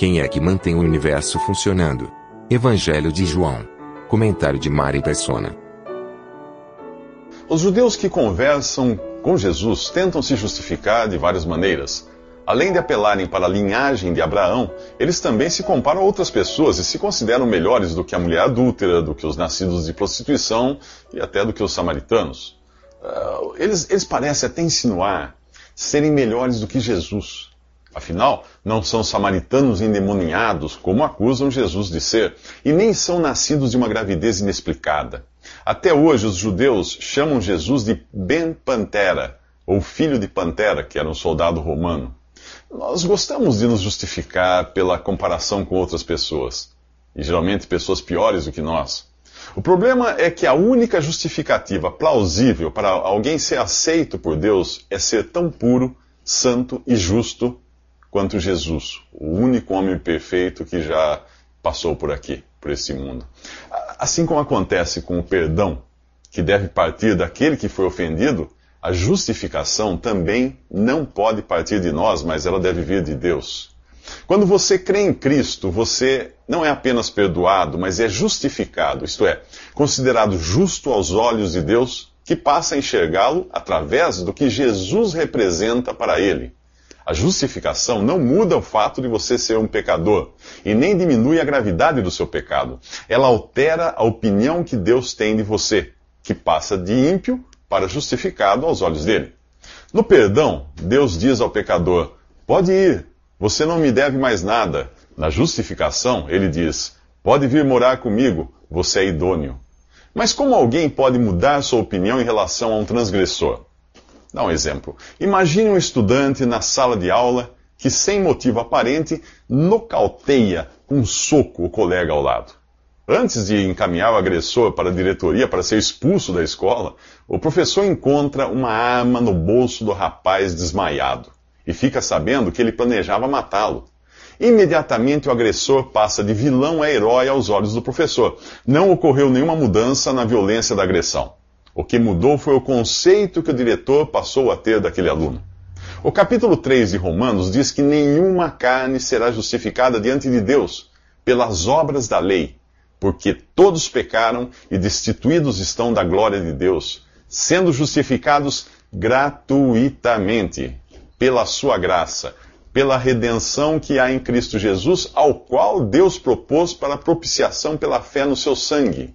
Quem é que mantém o universo funcionando? Evangelho de João. Comentário de Mari Persona. Os judeus que conversam com Jesus tentam se justificar de várias maneiras. Além de apelarem para a linhagem de Abraão, eles também se comparam a outras pessoas e se consideram melhores do que a mulher adúltera, do que os nascidos de prostituição e até do que os samaritanos. Uh, eles, eles parecem até insinuar serem melhores do que Jesus. Afinal, não são samaritanos endemoniados, como acusam Jesus de ser, e nem são nascidos de uma gravidez inexplicada. Até hoje, os judeus chamam Jesus de Ben Pantera, ou filho de Pantera, que era um soldado romano. Nós gostamos de nos justificar pela comparação com outras pessoas, e geralmente pessoas piores do que nós. O problema é que a única justificativa plausível para alguém ser aceito por Deus é ser tão puro, santo e justo quanto Jesus, o único homem perfeito que já passou por aqui, por esse mundo. Assim como acontece com o perdão, que deve partir daquele que foi ofendido, a justificação também não pode partir de nós, mas ela deve vir de Deus. Quando você crê em Cristo, você não é apenas perdoado, mas é justificado, isto é, considerado justo aos olhos de Deus, que passa a enxergá-lo através do que Jesus representa para ele. A justificação não muda o fato de você ser um pecador e nem diminui a gravidade do seu pecado. Ela altera a opinião que Deus tem de você, que passa de ímpio para justificado aos olhos dele. No perdão, Deus diz ao pecador: Pode ir, você não me deve mais nada. Na justificação, ele diz: Pode vir morar comigo, você é idôneo. Mas como alguém pode mudar sua opinião em relação a um transgressor? Dá um exemplo. Imagine um estudante na sala de aula que, sem motivo aparente, nocauteia com um soco o colega ao lado. Antes de encaminhar o agressor para a diretoria para ser expulso da escola, o professor encontra uma arma no bolso do rapaz desmaiado e fica sabendo que ele planejava matá-lo. Imediatamente o agressor passa de vilão a herói aos olhos do professor. Não ocorreu nenhuma mudança na violência da agressão. O que mudou foi o conceito que o diretor passou a ter daquele aluno. O capítulo 3 de Romanos diz que nenhuma carne será justificada diante de Deus pelas obras da lei, porque todos pecaram e destituídos estão da glória de Deus, sendo justificados gratuitamente pela sua graça, pela redenção que há em Cristo Jesus, ao qual Deus propôs para propiciação pela fé no seu sangue,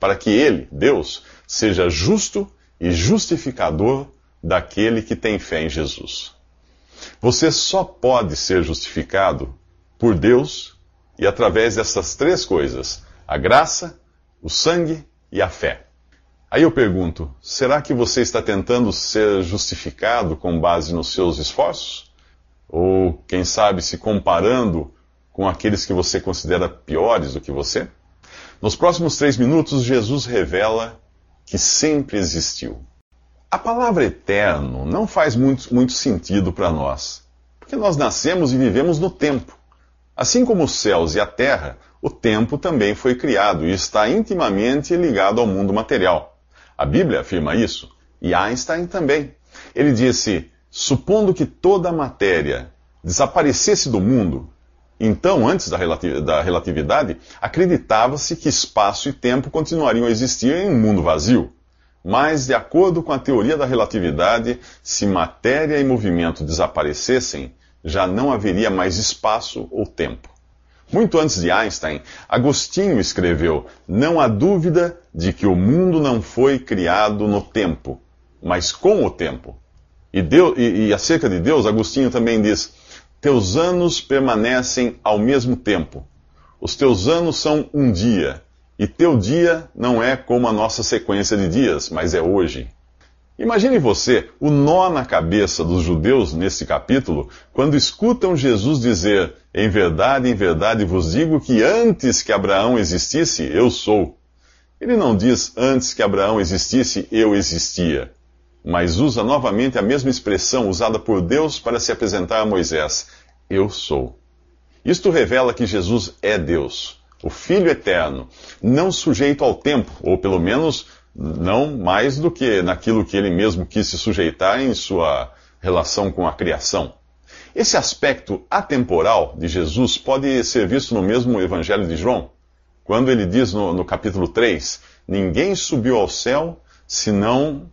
para que ele, Deus, seja justo e justificador daquele que tem fé em Jesus. Você só pode ser justificado por Deus e através dessas três coisas: a graça, o sangue e a fé. Aí eu pergunto: será que você está tentando ser justificado com base nos seus esforços? Ou, quem sabe, se comparando com aqueles que você considera piores do que você? Nos próximos três minutos, Jesus revela que sempre existiu. A palavra eterno não faz muito, muito sentido para nós, porque nós nascemos e vivemos no tempo. Assim como os céus e a terra, o tempo também foi criado e está intimamente ligado ao mundo material. A Bíblia afirma isso, e Einstein também. Ele disse: supondo que toda a matéria desaparecesse do mundo, então, antes da relatividade, acreditava-se que espaço e tempo continuariam a existir em um mundo vazio. Mas, de acordo com a teoria da relatividade, se matéria e movimento desaparecessem, já não haveria mais espaço ou tempo. Muito antes de Einstein, Agostinho escreveu: Não há dúvida de que o mundo não foi criado no tempo, mas com o tempo. E, Deus, e, e acerca de Deus, Agostinho também diz: teus anos permanecem ao mesmo tempo. Os teus anos são um dia, e teu dia não é como a nossa sequência de dias, mas é hoje. Imagine você o nó na cabeça dos judeus nesse capítulo, quando escutam Jesus dizer: Em verdade, em verdade vos digo que antes que Abraão existisse, eu sou. Ele não diz antes que Abraão existisse, eu existia, mas usa novamente a mesma expressão usada por Deus para se apresentar a Moisés: Eu sou. Isto revela que Jesus é Deus, o Filho eterno, não sujeito ao tempo, ou pelo menos não mais do que naquilo que ele mesmo quis se sujeitar em sua relação com a criação. Esse aspecto atemporal de Jesus pode ser visto no mesmo Evangelho de João, quando ele diz no, no capítulo 3: Ninguém subiu ao céu senão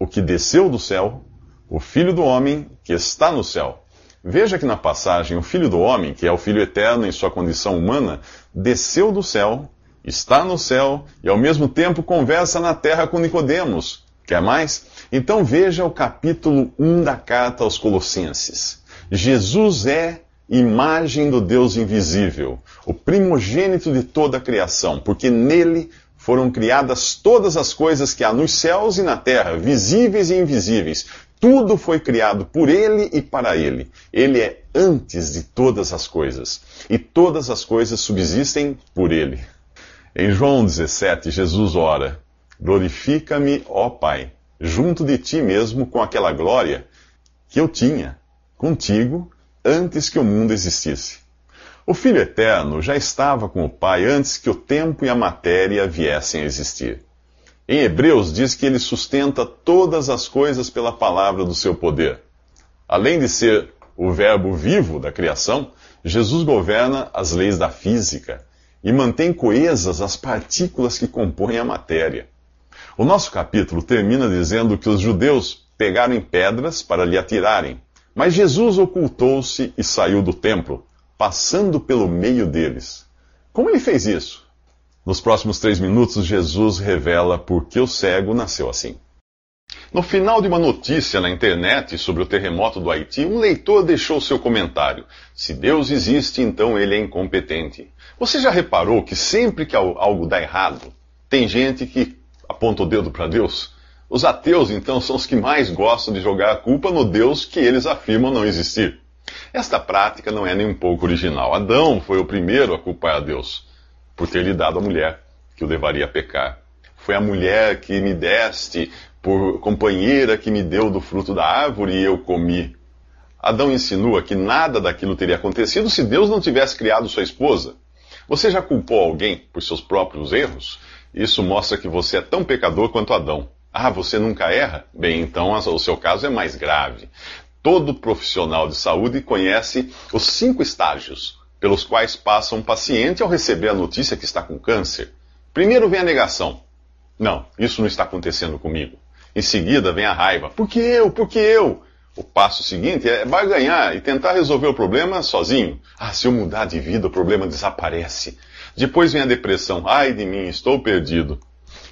o que desceu do céu, o Filho do Homem que está no céu. Veja que na passagem, o Filho do Homem, que é o Filho eterno em sua condição humana, desceu do céu está no céu e ao mesmo tempo conversa na terra com Nicodemos. Quer mais? Então veja o capítulo 1 da carta aos Colossenses. Jesus é imagem do Deus invisível, o primogênito de toda a criação, porque nele foram criadas todas as coisas que há nos céus e na terra, visíveis e invisíveis. Tudo foi criado por ele e para ele. Ele é antes de todas as coisas, e todas as coisas subsistem por ele. Em João 17, Jesus ora: Glorifica-me, ó Pai, junto de ti mesmo com aquela glória que eu tinha contigo antes que o mundo existisse. O Filho Eterno já estava com o Pai antes que o tempo e a matéria viessem a existir. Em Hebreus diz que ele sustenta todas as coisas pela palavra do seu poder. Além de ser o Verbo vivo da criação, Jesus governa as leis da física e mantém coesas as partículas que compõem a matéria. O nosso capítulo termina dizendo que os judeus pegaram pedras para lhe atirarem, mas Jesus ocultou-se e saiu do templo, passando pelo meio deles. Como ele fez isso? Nos próximos três minutos, Jesus revela por que o cego nasceu assim. No final de uma notícia na internet sobre o terremoto do Haiti, um leitor deixou seu comentário: Se Deus existe, então ele é incompetente. Você já reparou que sempre que algo dá errado, tem gente que aponta o dedo para Deus? Os ateus, então, são os que mais gostam de jogar a culpa no Deus que eles afirmam não existir. Esta prática não é nem um pouco original. Adão foi o primeiro a culpar a Deus por ter lhe dado a mulher que o levaria a pecar. Foi a mulher que me deste por companheira que me deu do fruto da árvore e eu comi. Adão insinua que nada daquilo teria acontecido se Deus não tivesse criado sua esposa. Você já culpou alguém por seus próprios erros? Isso mostra que você é tão pecador quanto Adão. Ah, você nunca erra? Bem, então o seu caso é mais grave. Todo profissional de saúde conhece os cinco estágios pelos quais passa um paciente ao receber a notícia que está com câncer. Primeiro vem a negação. Não, isso não está acontecendo comigo. Em seguida vem a raiva. Por que eu? Por que eu? O passo seguinte é barganhar e tentar resolver o problema sozinho. Ah, se eu mudar de vida, o problema desaparece. Depois vem a depressão. Ai de mim, estou perdido.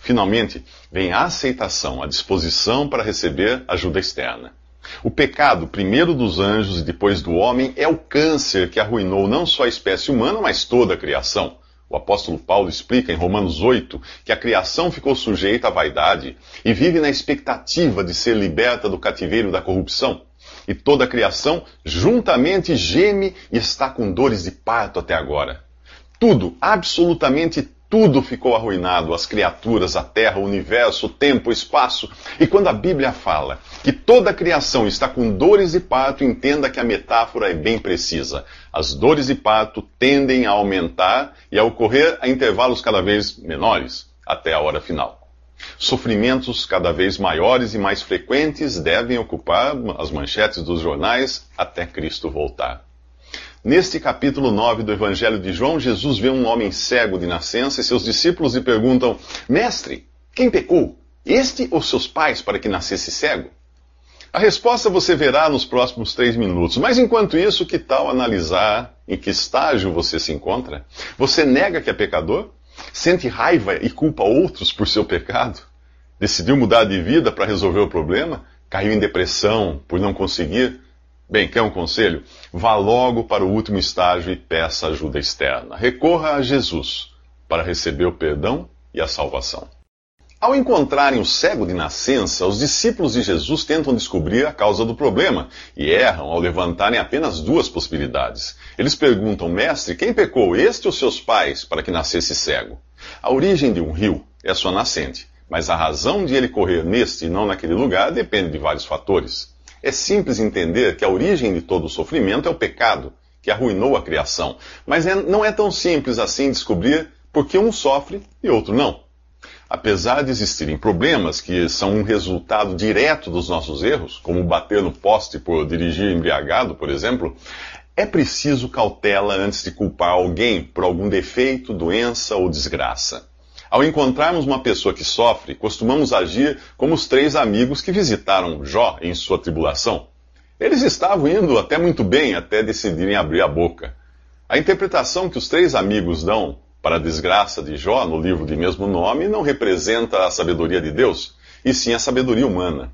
Finalmente, vem a aceitação, a disposição para receber ajuda externa. O pecado, primeiro dos anjos e depois do homem, é o câncer que arruinou não só a espécie humana, mas toda a criação. O apóstolo Paulo explica em Romanos 8 que a criação ficou sujeita à vaidade e vive na expectativa de ser liberta do cativeiro da corrupção. E toda a criação juntamente geme e está com dores de parto até agora. Tudo, absolutamente tudo ficou arruinado: as criaturas, a terra, o universo, o tempo, o espaço. E quando a Bíblia fala que toda a criação está com dores de parto, entenda que a metáfora é bem precisa. As dores de parto tendem a aumentar e a ocorrer a intervalos cada vez menores até a hora final. Sofrimentos cada vez maiores e mais frequentes devem ocupar as manchetes dos jornais até Cristo voltar. Neste capítulo 9 do Evangelho de João, Jesus vê um homem cego de nascença e seus discípulos lhe perguntam: Mestre, quem pecou? Este ou seus pais para que nascesse cego? A resposta você verá nos próximos três minutos. Mas enquanto isso, que tal analisar em que estágio você se encontra? Você nega que é pecador? Sente raiva e culpa outros por seu pecado? Decidiu mudar de vida para resolver o problema? Caiu em depressão por não conseguir? Bem, quer um conselho? Vá logo para o último estágio e peça ajuda externa. Recorra a Jesus para receber o perdão e a salvação. Ao encontrarem o cego de nascença, os discípulos de Jesus tentam descobrir a causa do problema e erram ao levantarem apenas duas possibilidades. Eles perguntam, mestre, quem pecou, este ou seus pais, para que nascesse cego? A origem de um rio é sua nascente, mas a razão de ele correr neste e não naquele lugar depende de vários fatores. É simples entender que a origem de todo o sofrimento é o pecado, que arruinou a criação, mas é, não é tão simples assim descobrir por que um sofre e outro não. Apesar de existirem problemas que são um resultado direto dos nossos erros, como bater no poste por dirigir embriagado, por exemplo, é preciso cautela antes de culpar alguém por algum defeito, doença ou desgraça. Ao encontrarmos uma pessoa que sofre, costumamos agir como os três amigos que visitaram Jó em sua tribulação. Eles estavam indo até muito bem até decidirem abrir a boca. A interpretação que os três amigos dão para a desgraça de Jó, no livro de mesmo nome, não representa a sabedoria de Deus, e sim a sabedoria humana.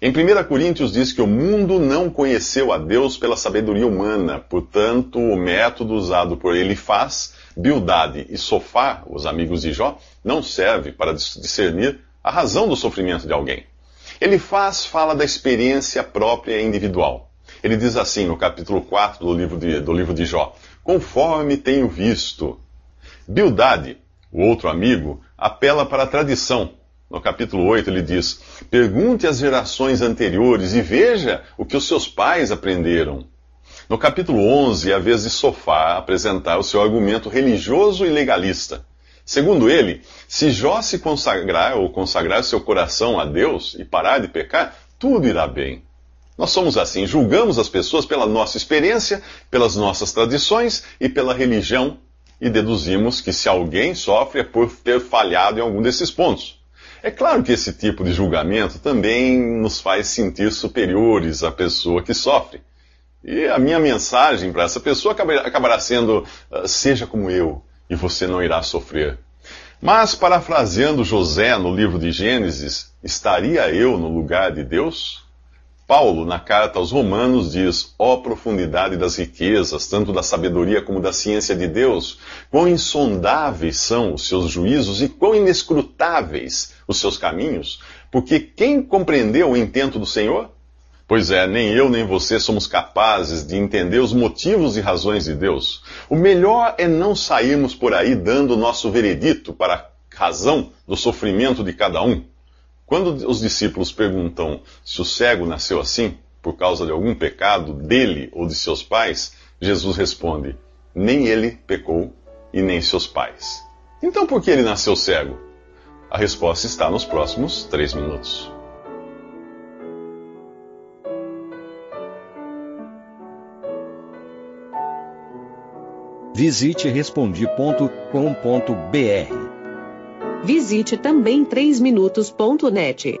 Em 1 Coríntios diz que o mundo não conheceu a Deus pela sabedoria humana, portanto, o método usado por Elifaz, Bildade e Sofá, os amigos de Jó, não serve para discernir a razão do sofrimento de alguém. Elifaz fala da experiência própria e individual. Ele diz assim no capítulo 4 do livro de, do livro de Jó: Conforme tenho visto, Bildade, o outro amigo, apela para a tradição. No capítulo 8 ele diz: Pergunte às gerações anteriores e veja o que os seus pais aprenderam. No capítulo 11 é a vez de Sofá apresentar o seu argumento religioso e legalista. Segundo ele, se Jó se consagrar ou consagrar seu coração a Deus e parar de pecar, tudo irá bem. Nós somos assim, julgamos as pessoas pela nossa experiência, pelas nossas tradições e pela religião e deduzimos que se alguém sofre é por ter falhado em algum desses pontos. É claro que esse tipo de julgamento também nos faz sentir superiores à pessoa que sofre. E a minha mensagem para essa pessoa acabará sendo: ah, seja como eu, e você não irá sofrer. Mas, parafraseando José no livro de Gênesis, estaria eu no lugar de Deus? Paulo, na carta aos Romanos, diz: Ó oh, profundidade das riquezas, tanto da sabedoria como da ciência de Deus, quão insondáveis são os seus juízos e quão inescrutáveis os seus caminhos, porque quem compreendeu o intento do Senhor? Pois é, nem eu nem você somos capazes de entender os motivos e razões de Deus. O melhor é não sairmos por aí dando nosso veredito para a razão do sofrimento de cada um. Quando os discípulos perguntam se o cego nasceu assim, por causa de algum pecado dele ou de seus pais, Jesus responde: nem ele pecou e nem seus pais. Então por que ele nasceu cego? A resposta está nos próximos três minutos. Visite respondi.com.br Visite também 3minutos.net.